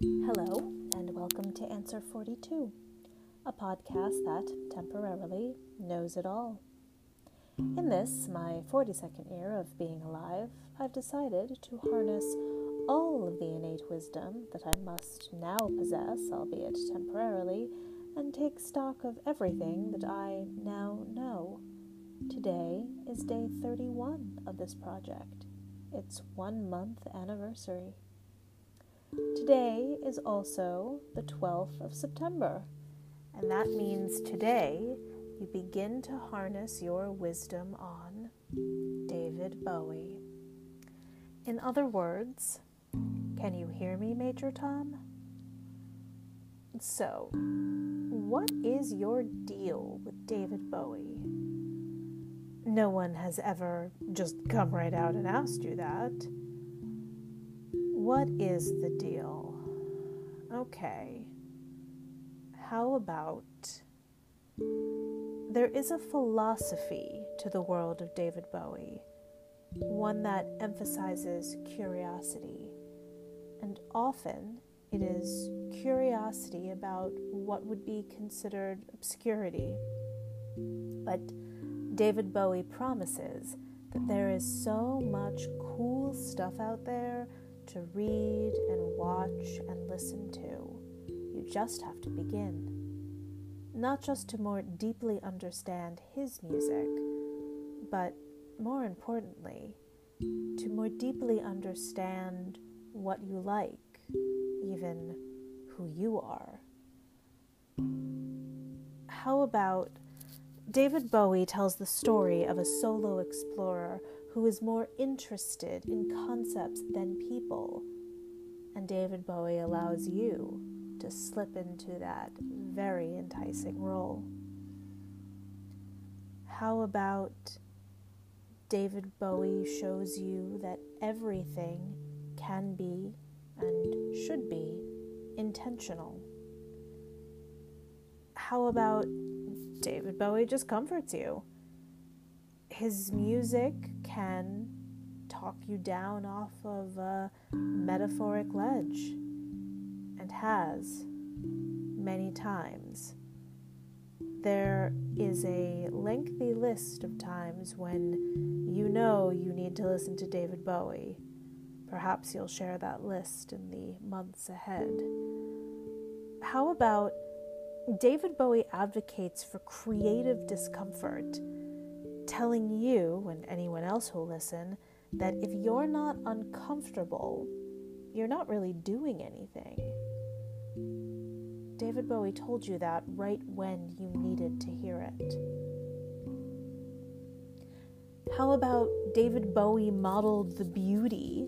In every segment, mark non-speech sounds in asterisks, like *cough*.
Hello, and welcome to Answer 42, a podcast that temporarily knows it all. In this, my 42nd year of being alive, I've decided to harness all of the innate wisdom that I must now possess, albeit temporarily, and take stock of everything that I now know. Today is day 31 of this project, its one month anniversary. Today is also the 12th of September, and that means today you begin to harness your wisdom on David Bowie. In other words, can you hear me, Major Tom? So, what is your deal with David Bowie? No one has ever just come right out and asked you that. What is the deal? Okay. How about there is a philosophy to the world of David Bowie, one that emphasizes curiosity, and often it is curiosity about what would be considered obscurity. But David Bowie promises that there is so much cool stuff out there to read and watch and listen to. You just have to begin. Not just to more deeply understand his music, but more importantly, to more deeply understand what you like, even who you are. How about David Bowie tells the story of a solo explorer who is more interested in concepts than people. And David Bowie allows you to slip into that very enticing role. How about David Bowie shows you that everything can be and should be intentional? How about David Bowie just comforts you? his music can talk you down off of a metaphoric ledge and has many times. There is a lengthy list of times when you know you need to listen to David Bowie. Perhaps you'll share that list in the months ahead. How about David Bowie advocates for creative discomfort? Telling you and anyone else who'll listen that if you're not uncomfortable, you're not really doing anything. David Bowie told you that right when you needed to hear it. How about David Bowie modeled the beauty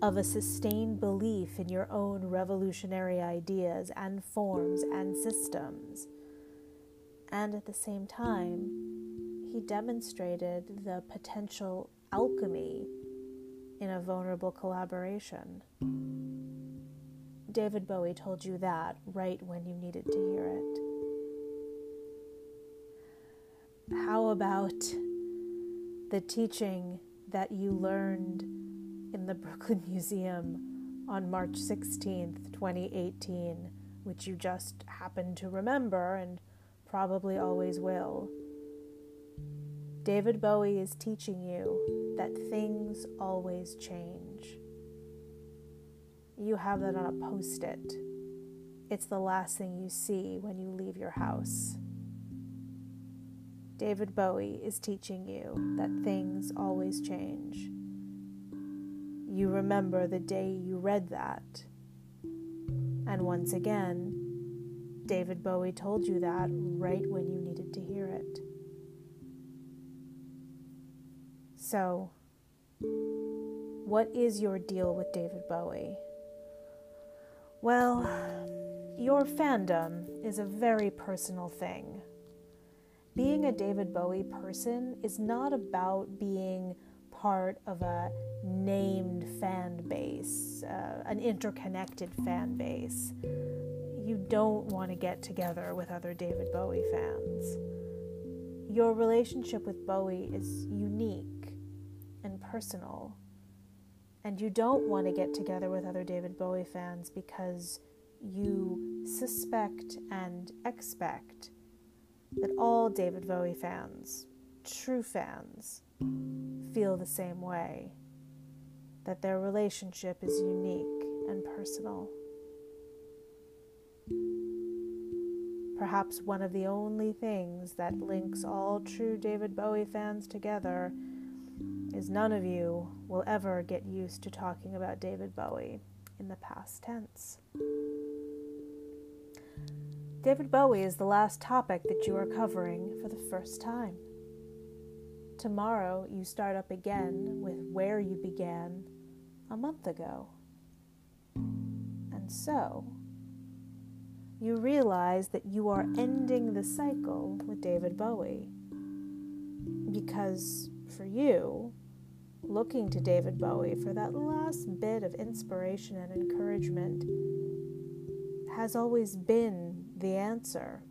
of a sustained belief in your own revolutionary ideas and forms and systems? And at the same time, he demonstrated the potential alchemy in a vulnerable collaboration. David Bowie told you that right when you needed to hear it. How about the teaching that you learned in the Brooklyn *laughs* Museum on March 16th, 2018, which you just happened to remember and probably always will? David Bowie is teaching you that things always change. You have that on a post it. It's the last thing you see when you leave your house. David Bowie is teaching you that things always change. You remember the day you read that. And once again, David Bowie told you that right when you needed to hear it. So, what is your deal with David Bowie? Well, your fandom is a very personal thing. Being a David Bowie person is not about being part of a named fan base, uh, an interconnected fan base. You don't want to get together with other David Bowie fans. Your relationship with Bowie is unique personal, and you don't want to get together with other David Bowie fans because you suspect and expect that all David Bowie fans, true fans, feel the same way, that their relationship is unique and personal. Perhaps one of the only things that links all true David Bowie fans together is none of you will ever get used to talking about David Bowie in the past tense. David Bowie is the last topic that you are covering for the first time. Tomorrow you start up again with where you began a month ago. And so, you realize that you are ending the cycle with David Bowie. Because for you, looking to David Bowie for that last bit of inspiration and encouragement has always been the answer.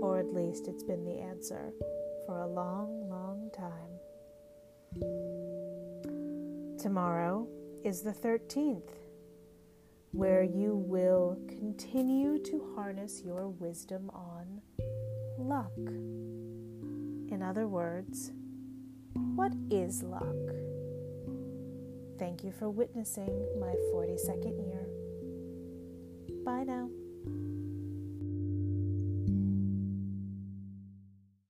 Or at least it's been the answer for a long, long time. Tomorrow is the 13th, where you will continue to harness your wisdom on luck. In other words, what is luck? Thank you for witnessing my 40 second year. Bye now.